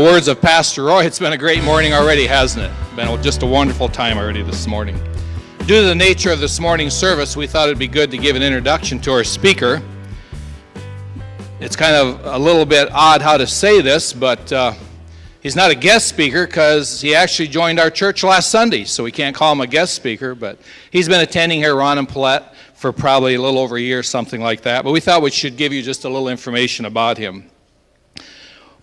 The words of Pastor Roy, it's been a great morning already, hasn't it? Been just a wonderful time already this morning. Due to the nature of this morning's service, we thought it'd be good to give an introduction to our speaker. It's kind of a little bit odd how to say this, but uh, he's not a guest speaker because he actually joined our church last Sunday, so we can't call him a guest speaker, but he's been attending here, Ron and Paulette, for probably a little over a year, something like that. But we thought we should give you just a little information about him.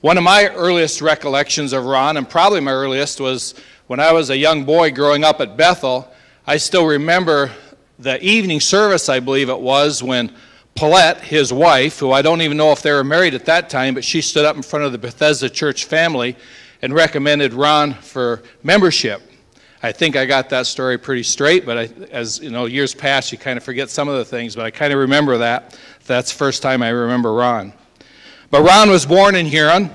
One of my earliest recollections of Ron, and probably my earliest, was when I was a young boy growing up at Bethel. I still remember the evening service, I believe it was, when Paulette, his wife, who I don't even know if they were married at that time, but she stood up in front of the Bethesda Church family and recommended Ron for membership. I think I got that story pretty straight, but I, as you know, years pass, you kind of forget some of the things, but I kind of remember that. That's the first time I remember Ron. But Ron was born in Huron.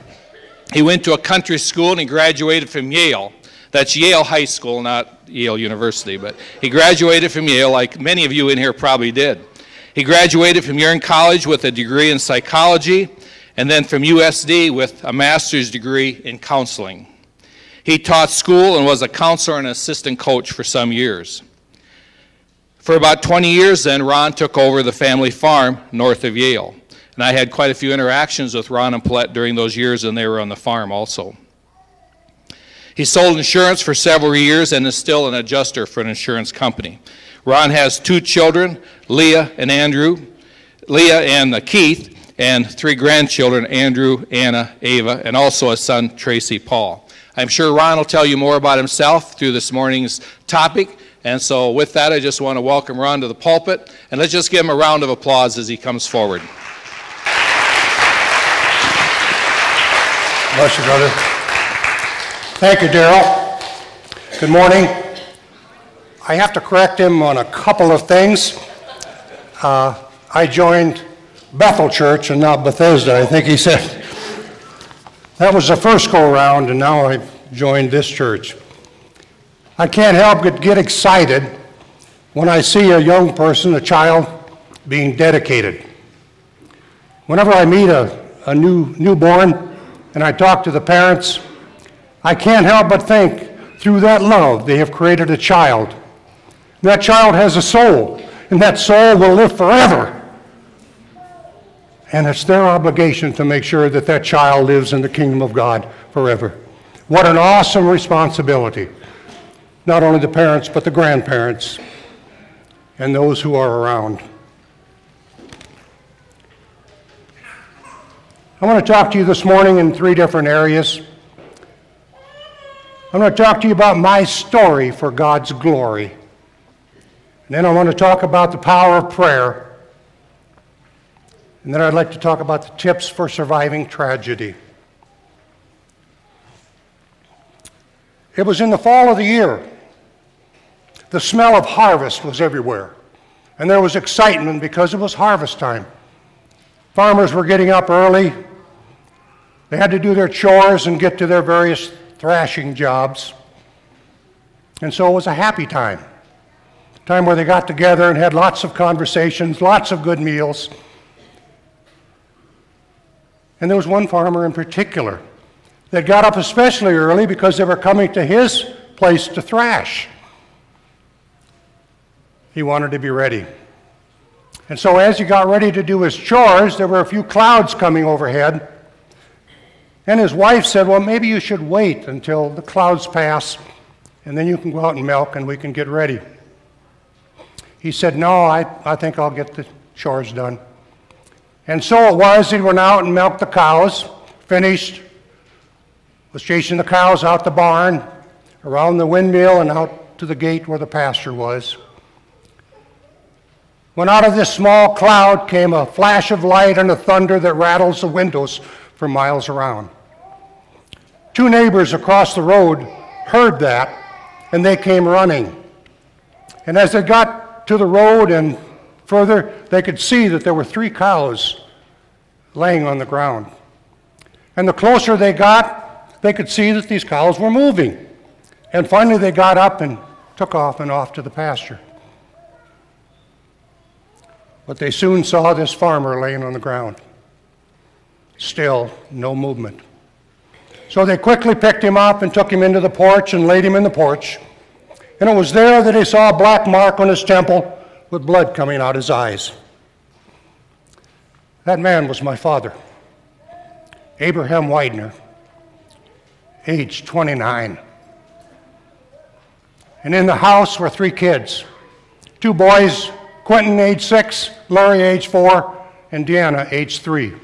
He went to a country school and he graduated from Yale. That's Yale High School, not Yale University, but he graduated from Yale, like many of you in here probably did. He graduated from Huron College with a degree in psychology, and then from USD with a master's degree in counseling. He taught school and was a counselor and assistant coach for some years. For about 20 years, then, Ron took over the family farm north of Yale. And I had quite a few interactions with Ron and Paulette during those years, and they were on the farm also. He sold insurance for several years and is still an adjuster for an insurance company. Ron has two children, Leah and Andrew, Leah and Keith, and three grandchildren, Andrew, Anna, Ava, and also a son, Tracy Paul. I'm sure Ron will tell you more about himself through this morning's topic. And so, with that, I just want to welcome Ron to the pulpit, and let's just give him a round of applause as he comes forward. Bless you, brother. Thank you, Daryl. Good morning. I have to correct him on a couple of things. Uh, I joined Bethel Church and not Bethesda, I think he said. That was the first go around, and now I've joined this church. I can't help but get excited when I see a young person, a child, being dedicated. Whenever I meet a, a new newborn, and I talk to the parents, I can't help but think through that love they have created a child. That child has a soul, and that soul will live forever. And it's their obligation to make sure that that child lives in the kingdom of God forever. What an awesome responsibility. Not only the parents, but the grandparents and those who are around. I want to talk to you this morning in three different areas. I'm going to talk to you about my story for God's glory. And then I want to talk about the power of prayer. And then I'd like to talk about the tips for surviving tragedy. It was in the fall of the year. The smell of harvest was everywhere. And there was excitement because it was harvest time. Farmers were getting up early, they had to do their chores and get to their various thrashing jobs. And so it was a happy time. A time where they got together and had lots of conversations, lots of good meals. And there was one farmer in particular that got up especially early because they were coming to his place to thrash. He wanted to be ready. And so, as he got ready to do his chores, there were a few clouds coming overhead. And his wife said, Well, maybe you should wait until the clouds pass, and then you can go out and milk and we can get ready. He said, No, I, I think I'll get the chores done. And so it was, he went out and milked the cows, finished, was chasing the cows out the barn, around the windmill, and out to the gate where the pasture was. When out of this small cloud came a flash of light and a thunder that rattles the windows for miles around. Two neighbors across the road heard that and they came running. And as they got to the road and further, they could see that there were three cows laying on the ground. And the closer they got, they could see that these cows were moving. And finally, they got up and took off and off to the pasture. But they soon saw this farmer laying on the ground. Still, no movement. So they quickly picked him up and took him into the porch and laid him in the porch. And it was there that he saw a black mark on his temple with blood coming out his eyes. That man was my father, Abraham Weidner, age 29. And in the house were three kids two boys, Quentin, age six, Larry, age four, and Deanna, age three.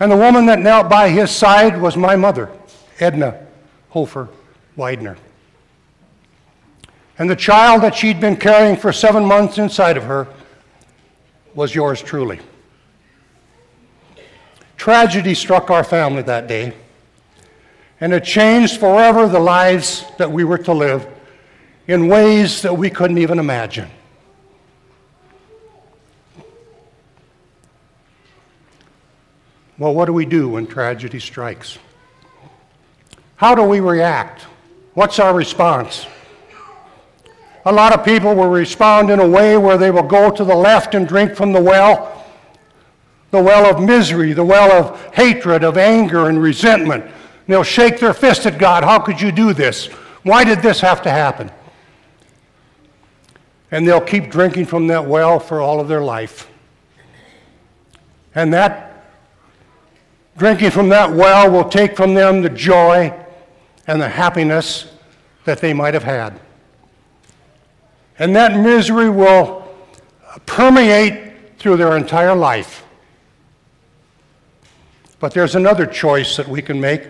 And the woman that knelt by his side was my mother, Edna Hofer Weidner. And the child that she'd been carrying for seven months inside of her was yours truly. Tragedy struck our family that day, and it changed forever the lives that we were to live in ways that we couldn't even imagine. Well, what do we do when tragedy strikes? How do we react? What's our response? A lot of people will respond in a way where they will go to the left and drink from the well, the well of misery, the well of hatred, of anger, and resentment. And they'll shake their fist at God. How could you do this? Why did this have to happen? And they'll keep drinking from that well for all of their life. And that drinking from that well will take from them the joy and the happiness that they might have had. And that misery will permeate through their entire life. But there's another choice that we can make.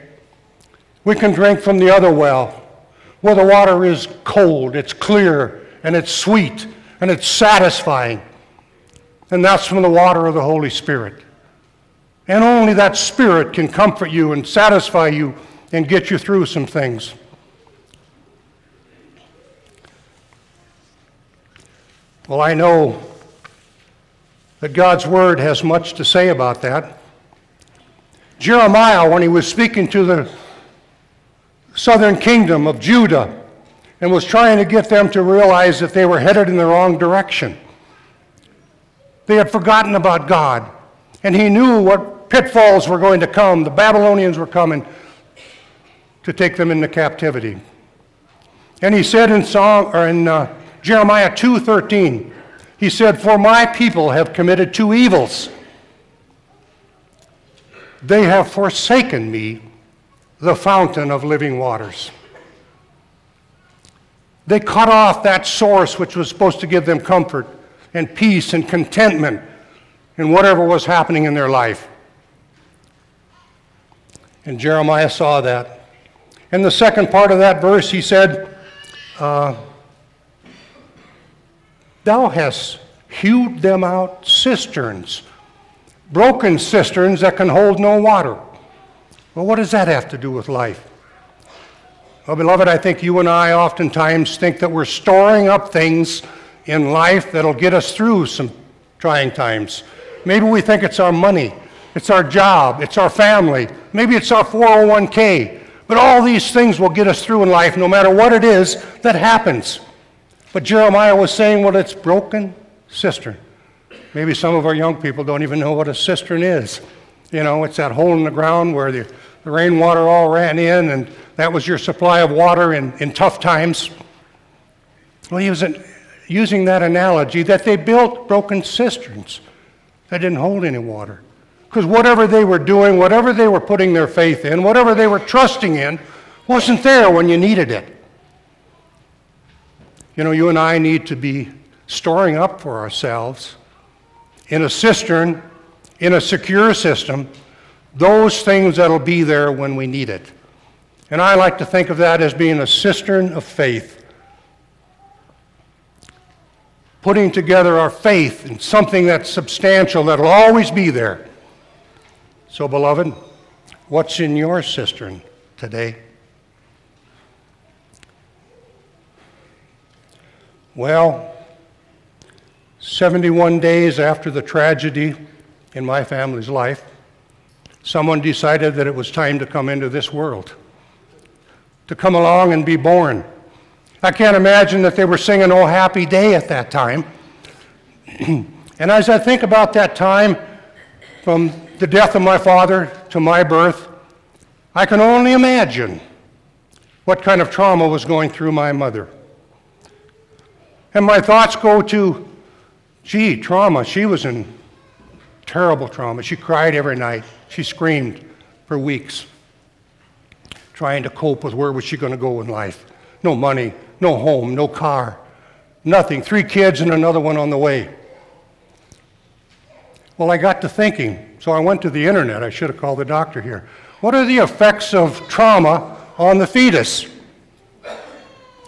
We can drink from the other well, where the water is cold, it's clear, and it's sweet, and it's satisfying. And that's from the water of the Holy Spirit. And only that Spirit can comfort you and satisfy you and get you through some things. Well, I know that God's Word has much to say about that. Jeremiah, when he was speaking to the southern kingdom of Judah and was trying to get them to realize that they were headed in the wrong direction, they had forgotten about God. And he knew what pitfalls were going to come. The Babylonians were coming to take them into captivity. And he said in, Psalm, or in uh, Jeremiah 2:13. He said, "For my people have committed two evils. They have forsaken me, the fountain of living waters." They cut off that source which was supposed to give them comfort and peace and contentment in whatever was happening in their life. And Jeremiah saw that. In the second part of that verse, he said, uh, Thou hast hewed them out cisterns, broken cisterns that can hold no water. Well, what does that have to do with life? Well, beloved, I think you and I oftentimes think that we're storing up things in life that'll get us through some trying times. Maybe we think it's our money, it's our job, it's our family, maybe it's our 401k. But all these things will get us through in life no matter what it is that happens. But Jeremiah was saying, well, it's broken cistern. Maybe some of our young people don't even know what a cistern is. You know, it's that hole in the ground where the, the rainwater all ran in, and that was your supply of water in, in tough times. Well, he was using that analogy that they built broken cisterns that didn't hold any water. Because whatever they were doing, whatever they were putting their faith in, whatever they were trusting in, wasn't there when you needed it. You know, you and I need to be storing up for ourselves in a cistern, in a secure system, those things that'll be there when we need it. And I like to think of that as being a cistern of faith. Putting together our faith in something that's substantial, that'll always be there. So, beloved, what's in your cistern today? Well, 71 days after the tragedy in my family's life, someone decided that it was time to come into this world, to come along and be born. I can't imagine that they were singing Oh Happy Day at that time. and as I think about that time, from the death of my father to my birth, I can only imagine what kind of trauma was going through my mother. And my thoughts go to, gee, trauma. She was in terrible trauma. She cried every night. She screamed for weeks, trying to cope with where was she going to go in life. No money, no home, no car, nothing. Three kids and another one on the way. Well, I got to thinking, so I went to the internet. I should have called the doctor here. What are the effects of trauma on the fetus?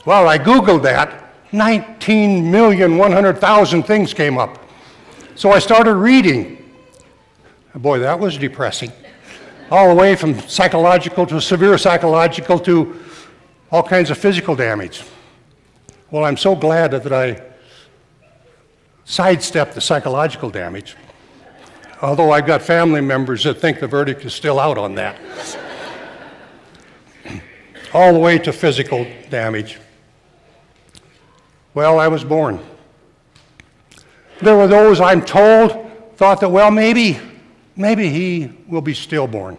Well, I Googled that. 19,100,000 things came up. So I started reading. Boy, that was depressing. All the way from psychological to severe psychological to all kinds of physical damage. Well, I'm so glad that I sidestepped the psychological damage although I've got family members that think the verdict is still out on that. All the way to physical damage. Well, I was born. There were those, I'm told, thought that, well, maybe, maybe he will be stillborn.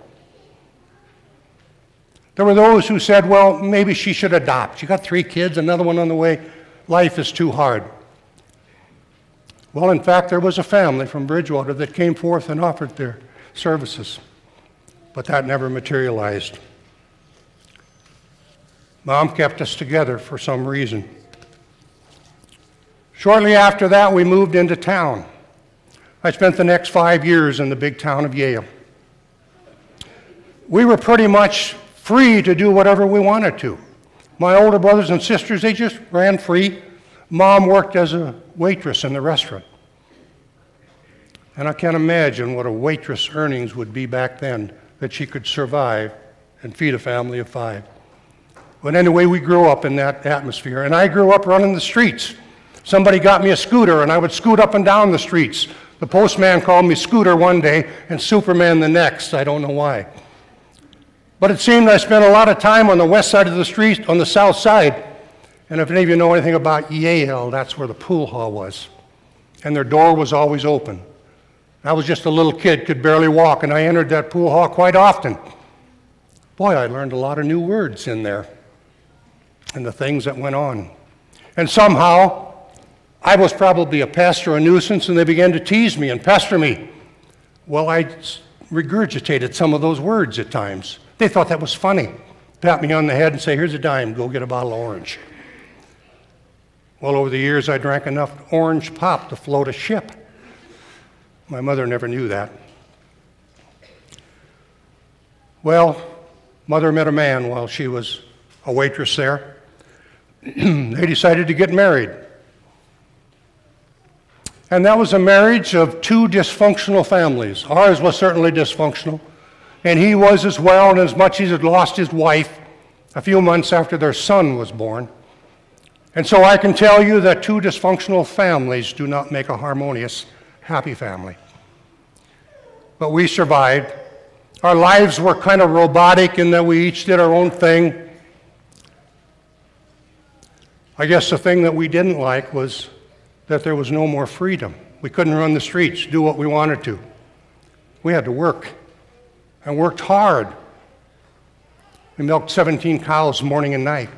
There were those who said, well, maybe she should adopt. She got three kids, another one on the way. Life is too hard. Well, in fact, there was a family from Bridgewater that came forth and offered their services, but that never materialized. Mom kept us together for some reason. Shortly after that, we moved into town. I spent the next five years in the big town of Yale. We were pretty much free to do whatever we wanted to. My older brothers and sisters, they just ran free. Mom worked as a waitress in the restaurant. And I can't imagine what a waitress' earnings would be back then that she could survive and feed a family of five. But anyway, we grew up in that atmosphere. And I grew up running the streets. Somebody got me a scooter, and I would scoot up and down the streets. The postman called me Scooter one day and Superman the next. I don't know why. But it seemed I spent a lot of time on the west side of the street, on the south side. And if any of you know anything about Yale, that's where the pool hall was. And their door was always open. I was just a little kid, could barely walk, and I entered that pool hall quite often. Boy, I learned a lot of new words in there and the things that went on. And somehow, I was probably a pest or a nuisance, and they began to tease me and pester me. Well, I regurgitated some of those words at times. They thought that was funny. Pat me on the head and say, Here's a dime, go get a bottle of orange. Well, over the years, I drank enough orange pop to float a ship. My mother never knew that. Well, mother met a man while she was a waitress there. they decided to get married. And that was a marriage of two dysfunctional families. Ours was certainly dysfunctional, and he was as well, and as much as he had lost his wife a few months after their son was born. And so I can tell you that two dysfunctional families do not make a harmonious, happy family. But we survived. Our lives were kind of robotic in that we each did our own thing. I guess the thing that we didn't like was that there was no more freedom. We couldn't run the streets, do what we wanted to. We had to work and worked hard. We milked 17 cows morning and night.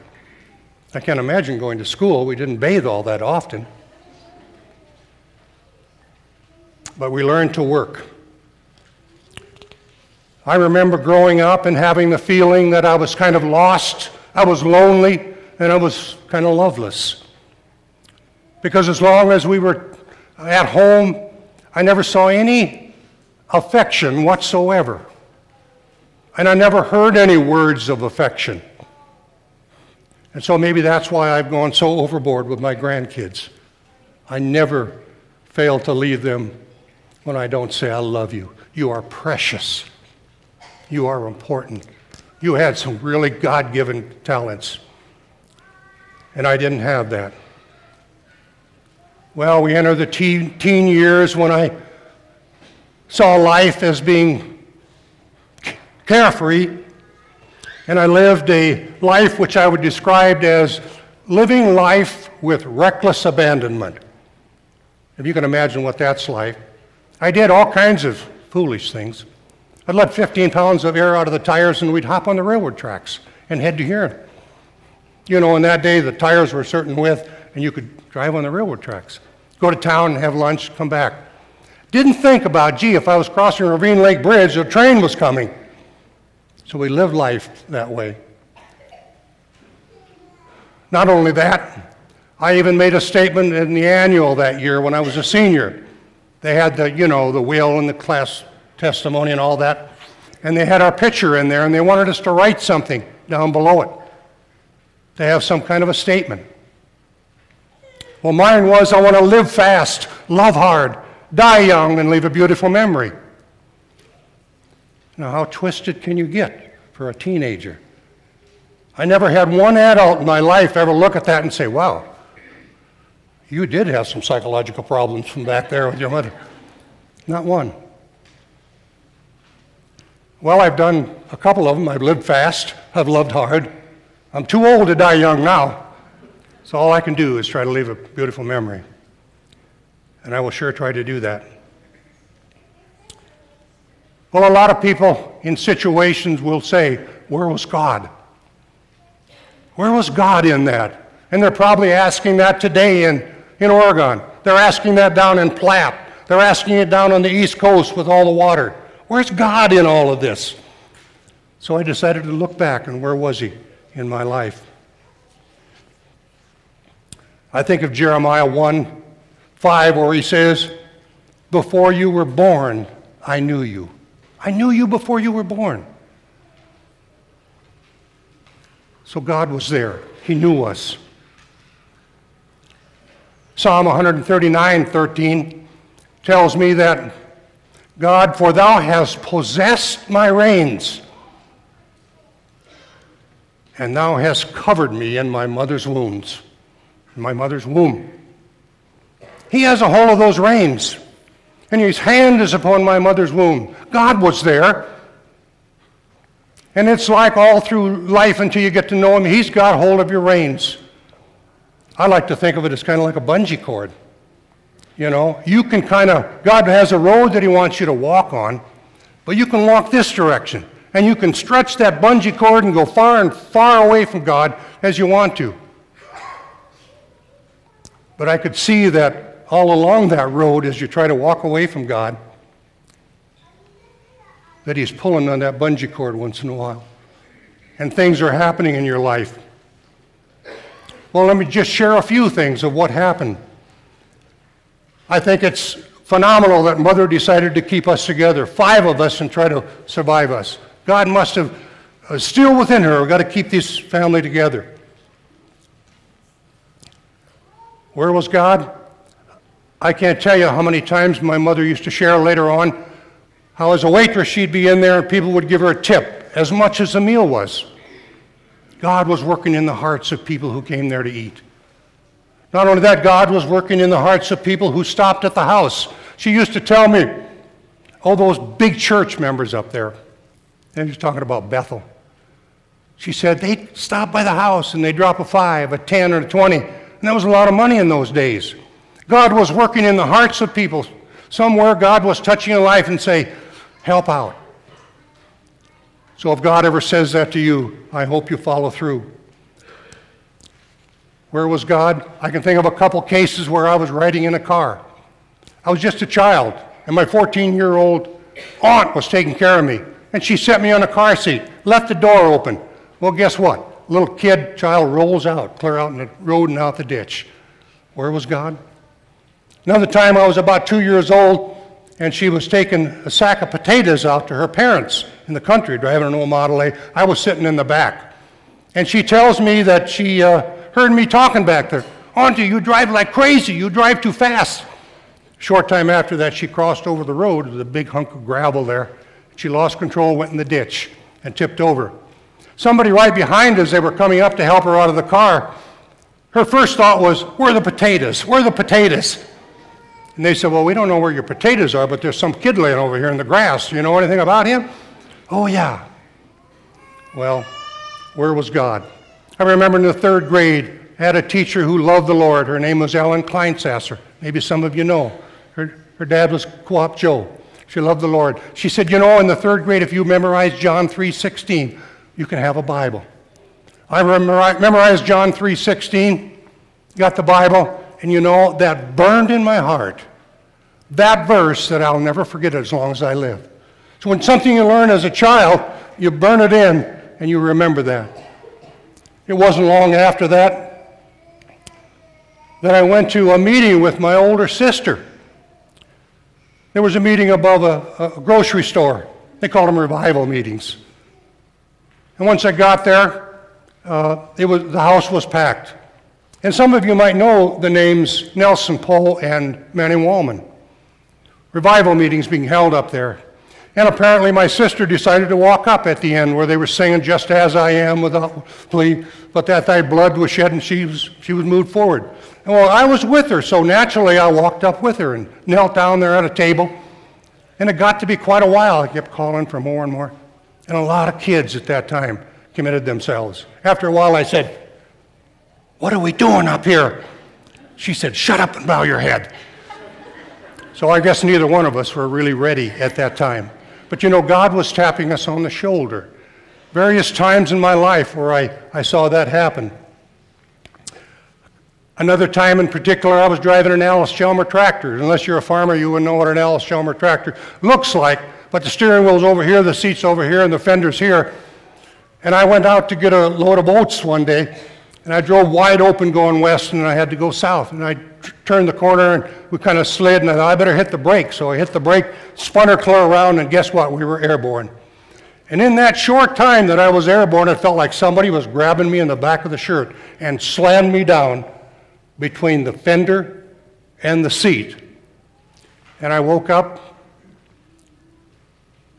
I can't imagine going to school. We didn't bathe all that often. But we learned to work. I remember growing up and having the feeling that I was kind of lost, I was lonely, and I was kind of loveless. Because as long as we were at home, I never saw any affection whatsoever. And I never heard any words of affection. And so maybe that's why I've gone so overboard with my grandkids. I never fail to leave them when I don't say, I love you. You are precious. You are important. You had some really God given talents. And I didn't have that. Well, we enter the teen, teen years when I saw life as being carefree and I lived a life which I would describe as living life with reckless abandonment. If you can imagine what that's like. I did all kinds of foolish things. I'd let 15 pounds of air out of the tires and we'd hop on the railroad tracks and head to here. You know, in that day, the tires were a certain width and you could drive on the railroad tracks. Go to town, have lunch, come back. Didn't think about, gee, if I was crossing Ravine Lake Bridge, a train was coming. So we live life that way. Not only that, I even made a statement in the annual that year when I was a senior. They had the, you know, the will and the class testimony and all that. And they had our picture in there and they wanted us to write something down below it. To have some kind of a statement. Well, mine was I want to live fast, love hard, die young, and leave a beautiful memory. Now, how twisted can you get for a teenager? I never had one adult in my life ever look at that and say, wow, you did have some psychological problems from back there with your mother. Not one. Well, I've done a couple of them. I've lived fast, I've loved hard. I'm too old to die young now. So all I can do is try to leave a beautiful memory. And I will sure try to do that. Well, a lot of people in situations will say, Where was God? Where was God in that? And they're probably asking that today in, in Oregon. They're asking that down in Platte. They're asking it down on the East Coast with all the water. Where's God in all of this? So I decided to look back and where was He in my life? I think of Jeremiah 1 5, where he says, Before you were born, I knew you. I knew you before you were born. So God was there, He knew us. Psalm 139 13 tells me that God, for thou hast possessed my reins, and thou hast covered me in my mother's wounds, in my mother's womb. He has a hold of those reins, and his hand is upon my mother's womb. God was there. And it's like all through life until you get to know him, he's got hold of your reins. I like to think of it as kind of like a bungee cord. You know, you can kind of, God has a road that He wants you to walk on, but you can walk this direction. And you can stretch that bungee cord and go far and far away from God as you want to. But I could see that all along that road as you try to walk away from God, that He's pulling on that bungee cord once in a while. And things are happening in your life. Well, let me just share a few things of what happened I think it's phenomenal that Mother decided to keep us together, five of us, and try to survive us. God must have, uh, still within her, got to keep this family together. Where was God? I can't tell you how many times my mother used to share later on how, as a waitress, she'd be in there and people would give her a tip, as much as the meal was. God was working in the hearts of people who came there to eat. Not only that, God was working in the hearts of people who stopped at the house. She used to tell me, oh, those big church members up there. And she was talking about Bethel. She said they'd stop by the house and they'd drop a five, a 10, or a 20. And that was a lot of money in those days. God was working in the hearts of people. Somewhere God was touching a life and say, help out. So if God ever says that to you, I hope you follow through. Where was God? I can think of a couple cases where I was riding in a car. I was just a child, and my 14 year old aunt was taking care of me. And she set me on a car seat, left the door open. Well, guess what? Little kid, child rolls out, clear out in the road and out the ditch. Where was God? Another time I was about two years old, and she was taking a sack of potatoes out to her parents in the country, driving an old Model A. I was sitting in the back. And she tells me that she uh, heard me talking back there. Auntie, you drive like crazy. You drive too fast. Short time after that, she crossed over the road with a big hunk of gravel there. She lost control, went in the ditch, and tipped over. Somebody right behind us, they were coming up to help her out of the car. Her first thought was, Where are the potatoes? Where are the potatoes? And they said, Well, we don't know where your potatoes are, but there's some kid laying over here in the grass. You know anything about him? Oh, yeah. Well, where was God? I remember in the third grade, I had a teacher who loved the Lord. Her name was Ellen Kleinsasser. Maybe some of you know. Her, her dad was Co-op Joe. She loved the Lord. She said, You know, in the third grade, if you memorize John 3.16, you can have a Bible. I memorized John 3.16, got the Bible, and you know, that burned in my heart. That verse that I'll never forget as long as I live. So when something you learn as a child, you burn it in and you remember that. It wasn't long after that that I went to a meeting with my older sister. There was a meeting above a, a grocery store. They called them revival meetings. And once I got there, uh, it was, the house was packed. And some of you might know the names Nelson Poe and Manning Wallman. Revival meetings being held up there. And apparently, my sister decided to walk up at the end where they were singing Just As I Am without plea, but that thy blood was shed and she was, she was moved forward. And well, I was with her, so naturally I walked up with her and knelt down there at a table. And it got to be quite a while. I kept calling for more and more. And a lot of kids at that time committed themselves. After a while, I said, What are we doing up here? She said, Shut up and bow your head. So I guess neither one of us were really ready at that time. But you know, God was tapping us on the shoulder. Various times in my life where I, I saw that happen. Another time in particular, I was driving an Allis-Chalmer tractor. Unless you're a farmer, you wouldn't know what an Allis-Chalmer tractor looks like. But the steering wheel's over here, the seat's over here, and the fender's here. And I went out to get a load of oats one day, and I drove wide open going west, and I had to go south. And I turned the corner, and we kind of slid, and I thought, I better hit the brake. So I hit the brake, spun her clear around, and guess what? We were airborne. And in that short time that I was airborne, it felt like somebody was grabbing me in the back of the shirt and slammed me down between the fender and the seat. And I woke up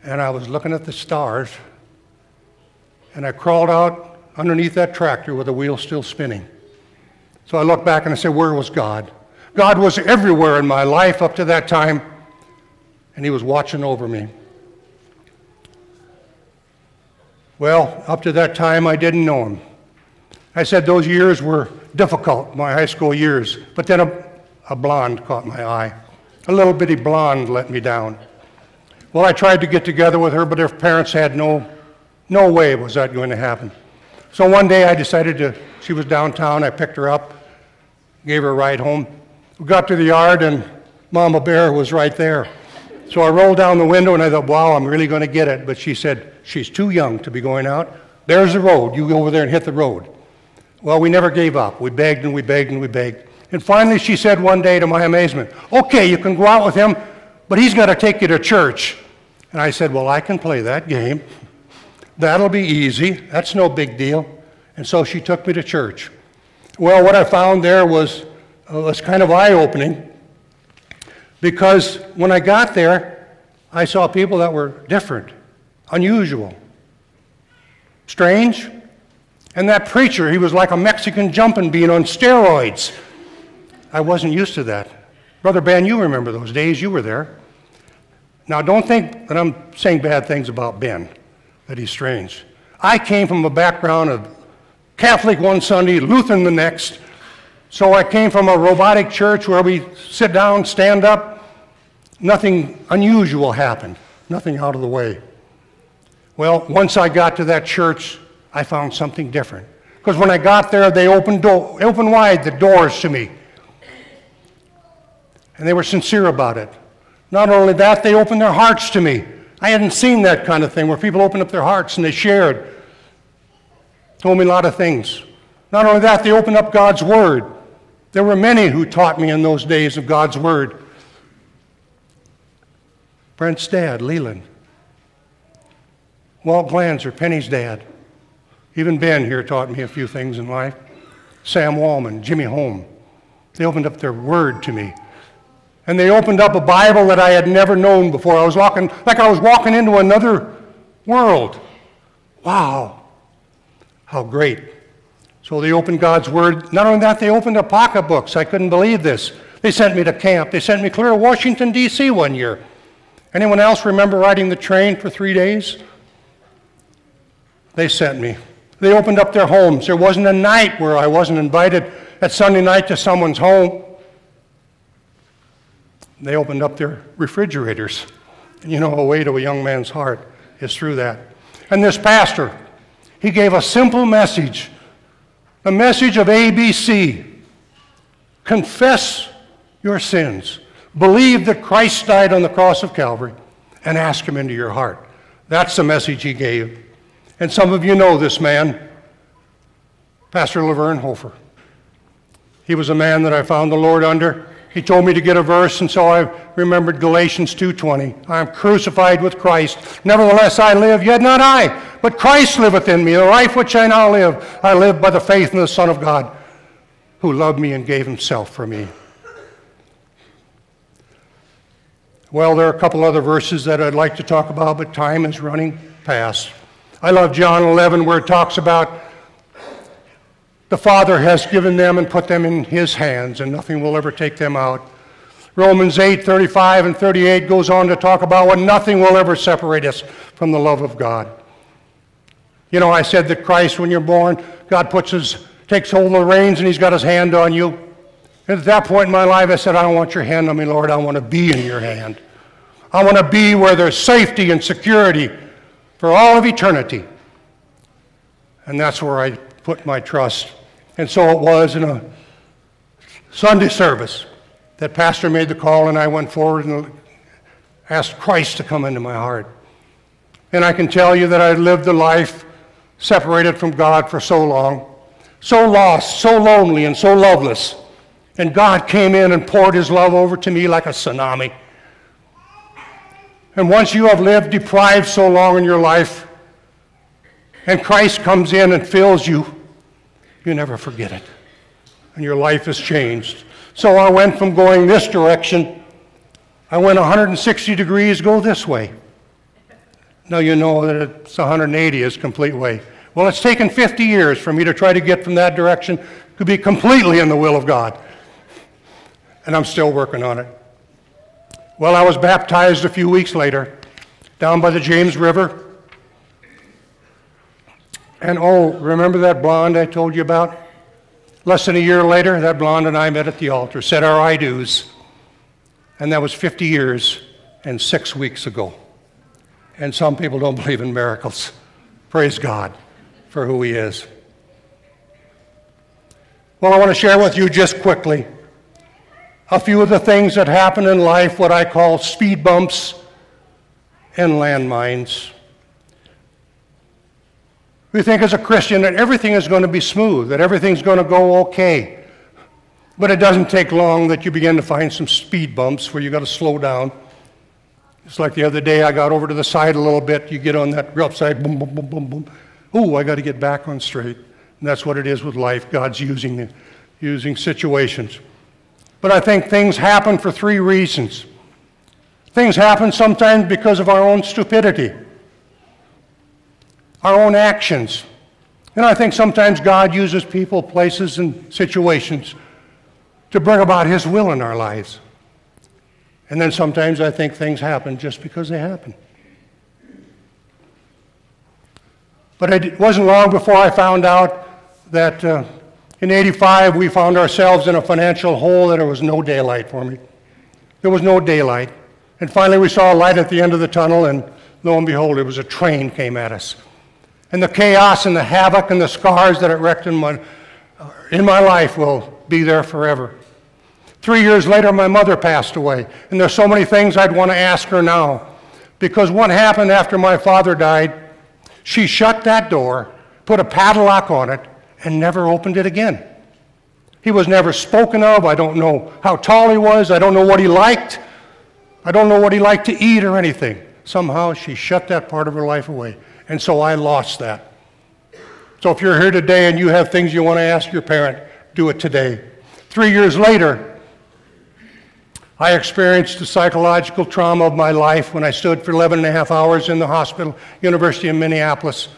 and I was looking at the stars and I crawled out underneath that tractor with the wheel still spinning. So I looked back and I said, Where was God? God was everywhere in my life up to that time, and He was watching over me. Well, up to that time, I didn't know Him. I said those years were difficult, my high school years. But then a, a blonde caught my eye. A little bitty blonde let me down. Well, I tried to get together with her, but her parents had no, no way was that going to happen. So one day I decided to, she was downtown, I picked her up, gave her a ride home. We got to the yard and Mama Bear was right there. So I rolled down the window and I thought, wow, I'm really going to get it. But she said, she's too young to be going out. There's the road. You go over there and hit the road. Well, we never gave up. We begged and we begged and we begged. And finally, she said one day to my amazement, Okay, you can go out with him, but he's got to take you to church. And I said, Well, I can play that game. That'll be easy. That's no big deal. And so she took me to church. Well, what I found there was, uh, was kind of eye opening because when I got there, I saw people that were different, unusual, strange, and that preacher, he was like a Mexican jumping bean on steroids. I wasn't used to that. Brother Ben, you remember those days. You were there. Now, don't think that I'm saying bad things about Ben, that he's strange. I came from a background of Catholic one Sunday, Lutheran the next. So I came from a robotic church where we sit down, stand up. Nothing unusual happened, nothing out of the way. Well, once I got to that church, I found something different. Because when I got there, they opened, do- opened wide the doors to me. And they were sincere about it. Not only that, they opened their hearts to me. I hadn't seen that kind of thing where people opened up their hearts and they shared. Told me a lot of things. Not only that, they opened up God's Word. There were many who taught me in those days of God's Word. Brent's dad, Leland. Walt Glanzer, Penny's dad. Even Ben here taught me a few things in life. Sam Wallman, Jimmy Home. They opened up their word to me. And they opened up a Bible that I had never known before. I was walking, like I was walking into another world. Wow. How great. So they opened God's Word. Not only that, they opened the pocketbooks. I couldn't believe this. They sent me to camp. They sent me clear to Washington, D.C. one year. Anyone else remember riding the train for three days? They sent me. They opened up their homes. There wasn't a night where I wasn't invited at Sunday night to someone's home. They opened up their refrigerators. And you know, a way to a young man's heart is through that. And this pastor, he gave a simple message a message of ABC. Confess your sins. Believe that Christ died on the cross of Calvary and ask Him into your heart. That's the message he gave. And some of you know this man, Pastor Laverne Hofer. He was a man that I found the Lord under. He told me to get a verse, and so I remembered Galatians 2:20. I am crucified with Christ. Nevertheless I live, yet not I, but Christ liveth in me. The life which I now live, I live by the faith in the Son of God, who loved me and gave himself for me. Well, there are a couple other verses that I'd like to talk about, but time is running past. I love John 11, where it talks about the Father has given them and put them in His hands, and nothing will ever take them out. Romans 8, 35 and 38 goes on to talk about what nothing will ever separate us from the love of God. You know, I said that Christ, when you're born, God puts his, takes hold of the reins and He's got His hand on you. And at that point in my life, I said, I don't want your hand on me, Lord. I want to be in your hand. I want to be where there's safety and security for all of eternity. And that's where I put my trust. And so it was in a Sunday service that Pastor made the call, and I went forward and asked Christ to come into my heart. And I can tell you that I lived a life separated from God for so long, so lost, so lonely, and so loveless. And God came in and poured his love over to me like a tsunami. And once you have lived deprived so long in your life, and Christ comes in and fills you, you never forget it. And your life is changed. So I went from going this direction, I went 160 degrees, go this way. Now you know that it's 180 is complete way. Well, it's taken 50 years for me to try to get from that direction to be completely in the will of God. And I'm still working on it. Well, I was baptized a few weeks later down by the James River. And oh, remember that blonde I told you about? Less than a year later, that blonde and I met at the altar, said our I do's. And that was 50 years and six weeks ago. And some people don't believe in miracles. Praise God for who He is. Well, I want to share with you just quickly a few of the things that happen in life, what I call speed bumps and landmines. We think as a Christian that everything is going to be smooth, that everything's going to go okay. But it doesn't take long that you begin to find some speed bumps where you got to slow down. It's like the other day I got over to the side a little bit. You get on that rough side, boom, boom, boom, boom, boom. Ooh, I got to get back on straight. And that's what it is with life. God's using, using situations. But I think things happen for three reasons. Things happen sometimes because of our own stupidity our own actions. And I think sometimes God uses people, places, and situations to bring about His will in our lives. And then sometimes I think things happen just because they happen. But it wasn't long before I found out that uh, in 85 we found ourselves in a financial hole that there was no daylight for me. There was no daylight. And finally we saw a light at the end of the tunnel, and lo and behold, it was a train came at us and the chaos and the havoc and the scars that it wrecked in my, in my life will be there forever. Three years later, my mother passed away, and there's so many things I'd want to ask her now. Because what happened after my father died, she shut that door, put a padlock on it, and never opened it again. He was never spoken of. I don't know how tall he was. I don't know what he liked. I don't know what he liked to eat or anything. Somehow she shut that part of her life away. And so I lost that. So if you're here today and you have things you want to ask your parent, do it today. Three years later, I experienced the psychological trauma of my life when I stood for 11 and a half hours in the hospital, University of Minneapolis,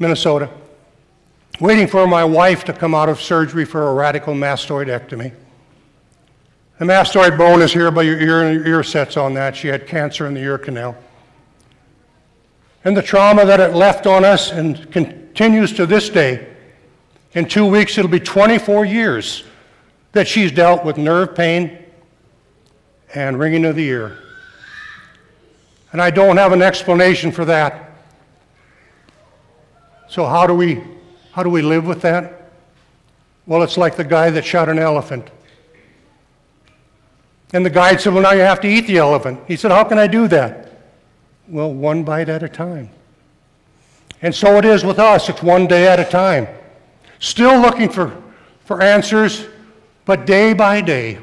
Minnesota, waiting for my wife to come out of surgery for a radical mastoidectomy. The mastoid bone is here by your ear, and your ear sets on that. She had cancer in the ear canal and the trauma that it left on us and continues to this day. In two weeks, it'll be 24 years that she's dealt with nerve pain and ringing of the ear. And I don't have an explanation for that. So how do we how do we live with that? Well, it's like the guy that shot an elephant. And the guide said, Well, now you have to eat the elephant. He said, How can I do that? Well, one bite at a time. And so it is with us. It's one day at a time. Still looking for, for answers, but day by day,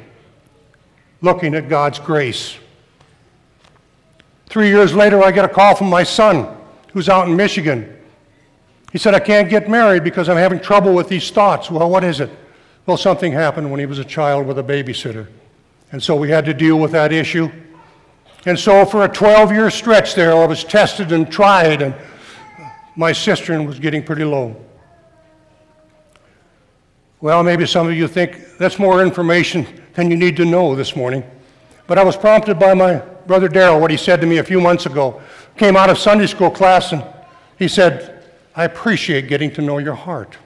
looking at God's grace. Three years later, I get a call from my son, who's out in Michigan. He said, I can't get married because I'm having trouble with these thoughts. Well, what is it? Well, something happened when he was a child with a babysitter. And so we had to deal with that issue. And so for a 12 year stretch there, I was tested and tried, and my cistern was getting pretty low. Well, maybe some of you think that's more information than you need to know this morning. But I was prompted by my brother Daryl, what he said to me a few months ago. Came out of Sunday school class and he said, I appreciate getting to know your heart.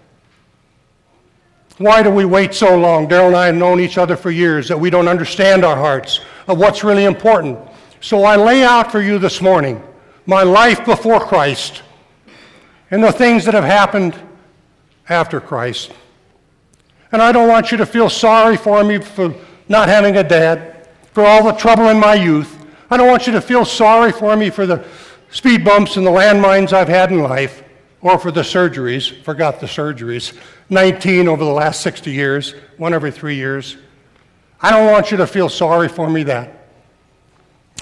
Why do we wait so long? Daryl and I have known each other for years that we don't understand our hearts, of what's really important. So I lay out for you this morning my life before Christ and the things that have happened after Christ. And I don't want you to feel sorry for me for not having a dad, for all the trouble in my youth. I don't want you to feel sorry for me for the speed bumps and the landmines I've had in life, or for the surgeries. Forgot the surgeries. 19 over the last 60 years, one every three years. I don't want you to feel sorry for me that.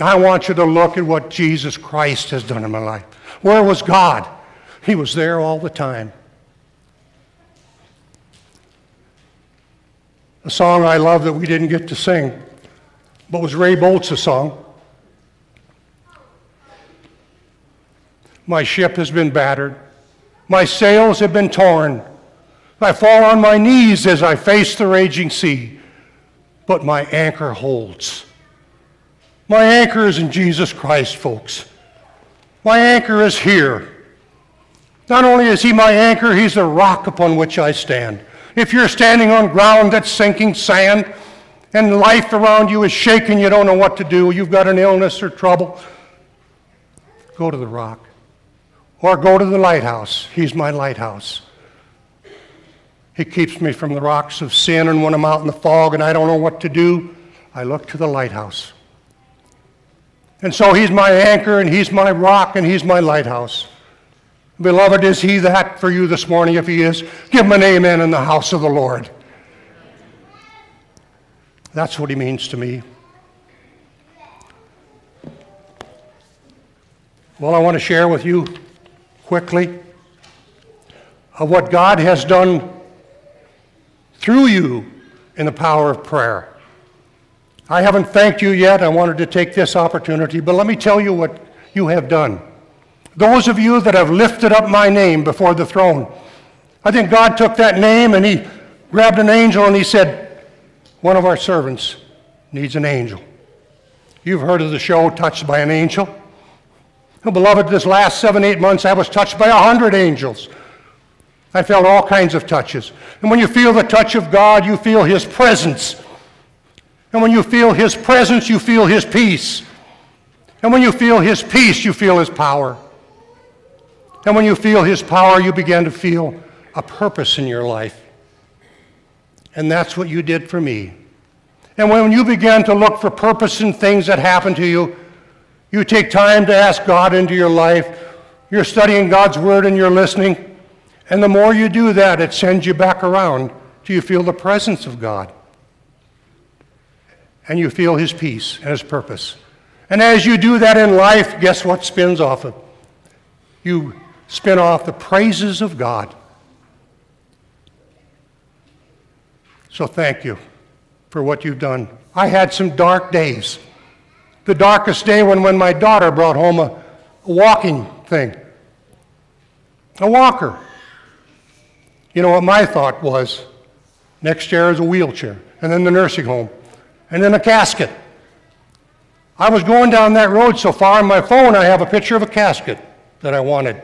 I want you to look at what Jesus Christ has done in my life. Where was God? He was there all the time. A song I love that we didn't get to sing, but was Ray Boltz song. My ship has been battered. My sails have been torn. I fall on my knees as I face the raging sea, but my anchor holds. My anchor is in Jesus Christ, folks. My anchor is here. Not only is he my anchor, he's the rock upon which I stand. If you're standing on ground that's sinking sand and life around you is shaking, you don't know what to do, you've got an illness or trouble, go to the rock. Or go to the lighthouse. He's my lighthouse. He keeps me from the rocks of sin, and when I'm out in the fog and I don't know what to do, I look to the lighthouse. And so he's my anchor, and he's my rock, and he's my lighthouse. Beloved, is he that for you this morning? If he is, give him an amen in the house of the Lord. That's what he means to me. Well, I want to share with you quickly of what God has done through you in the power of prayer. I haven't thanked you yet. I wanted to take this opportunity, but let me tell you what you have done. Those of you that have lifted up my name before the throne. I think God took that name and he grabbed an angel and he said, One of our servants needs an angel. You've heard of the show Touched by an Angel. Well, beloved, this last seven, eight months, I was touched by a hundred angels. I felt all kinds of touches. And when you feel the touch of God, you feel His presence. And when you feel His presence, you feel His peace. And when you feel His peace, you feel His power. And when you feel His power, you begin to feel a purpose in your life. And that's what you did for me. And when you begin to look for purpose in things that happen to you, you take time to ask God into your life. You're studying God's Word and you're listening. And the more you do that, it sends you back around till you feel the presence of God. And you feel His peace and His purpose. And as you do that in life, guess what spins off of? You spin off the praises of God. So thank you for what you've done. I had some dark days. The darkest day when, when my daughter brought home a, a walking thing, a walker. You know what my thought was? Next year is a wheelchair, and then the nursing home, and then a casket. I was going down that road so far on my phone, I have a picture of a casket that I wanted.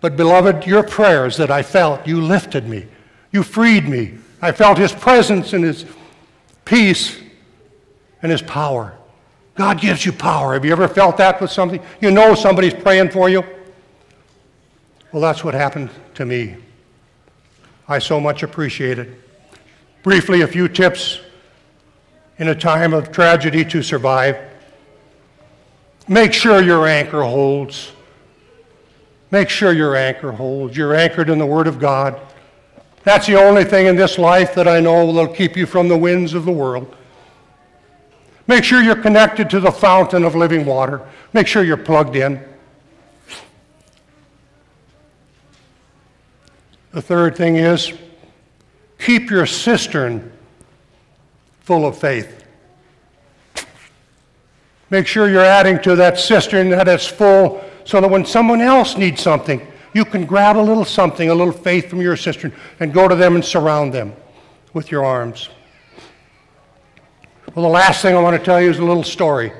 But, beloved, your prayers that I felt, you lifted me, you freed me. I felt His presence and His peace and His power. God gives you power. Have you ever felt that with something? You know somebody's praying for you? Well, that's what happened to me. I so much appreciate it. Briefly, a few tips in a time of tragedy to survive. Make sure your anchor holds. Make sure your anchor holds. You're anchored in the Word of God. That's the only thing in this life that I know will keep you from the winds of the world. Make sure you're connected to the fountain of living water. Make sure you're plugged in. The third thing is keep your cistern full of faith. Make sure you're adding to that cistern that it's full so that when someone else needs something, you can grab a little something, a little faith from your cistern, and go to them and surround them with your arms. Well, the last thing I want to tell you is a little story.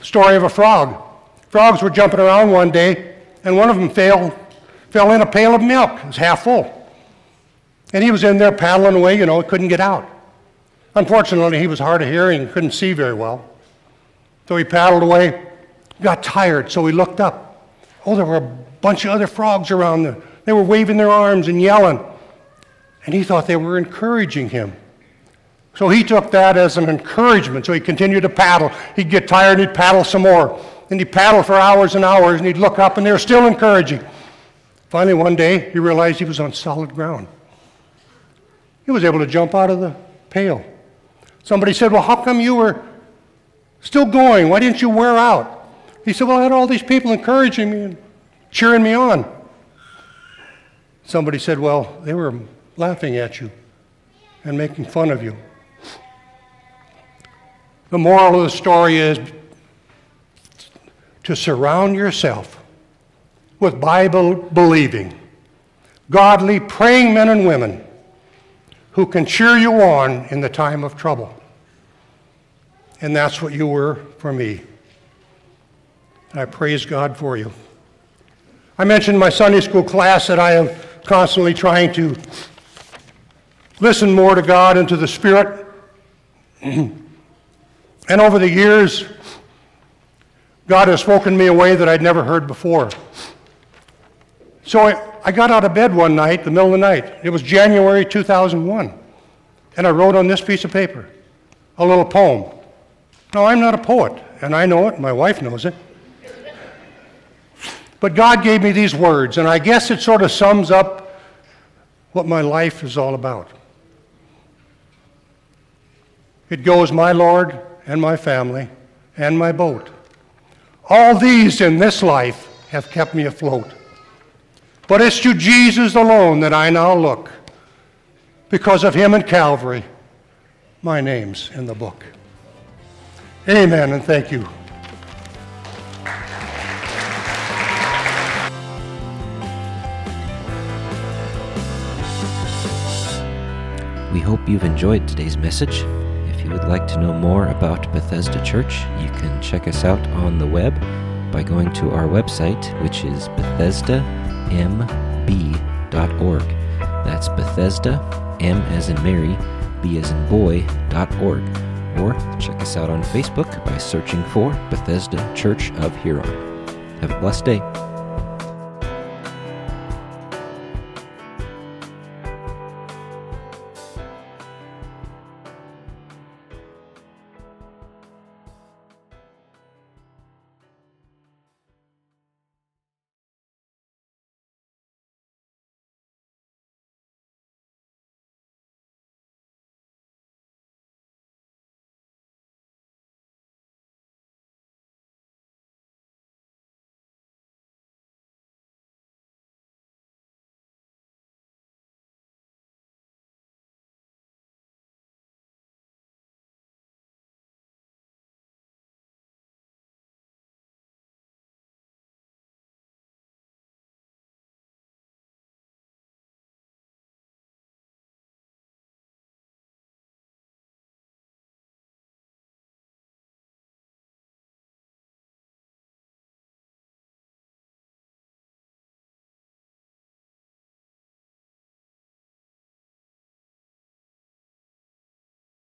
Story of a frog. Frogs were jumping around one day, and one of them fell, fell in a pail of milk. It was half full. And he was in there paddling away, you know, couldn't get out. Unfortunately, he was hard of hearing couldn't see very well. So he paddled away, got tired, so he looked up. Oh, there were a bunch of other frogs around there. They were waving their arms and yelling. And he thought they were encouraging him. So he took that as an encouragement. So he continued to paddle. He'd get tired and he'd paddle some more. And he'd paddle for hours and hours and he'd look up and they were still encouraging. Finally, one day, he realized he was on solid ground. He was able to jump out of the pail. Somebody said, Well, how come you were still going? Why didn't you wear out? He said, Well, I had all these people encouraging me and cheering me on. Somebody said, Well, they were laughing at you and making fun of you. The moral of the story is to surround yourself with Bible believing, godly, praying men and women who can cheer you on in the time of trouble. And that's what you were for me. I praise God for you. I mentioned my Sunday school class that I am constantly trying to listen more to God and to the Spirit. And over the years, God has spoken to me a way that I'd never heard before. So I, got out of bed one night, the middle of the night. It was January 2001. And I wrote on this piece of paper a little poem. Now, I'm not a poet, and I know it, my wife knows it. But God gave me these words, and I guess it sort of sums up what my life is all about. It goes, My Lord, and my family and my boat. All these in this life have kept me afloat. But it's to Jesus alone that I now look. Because of him and Calvary, my name's in the book. Amen and thank you. We hope you've enjoyed today's message If you would like to know more about Bethesda Church, you can check us out on the web by going to our website, which is BethesdaMB.org. That's Bethesda, M as in Mary, B as in boy, dot org. Or check us out on Facebook by searching for Bethesda Church of Huron. Have a blessed day.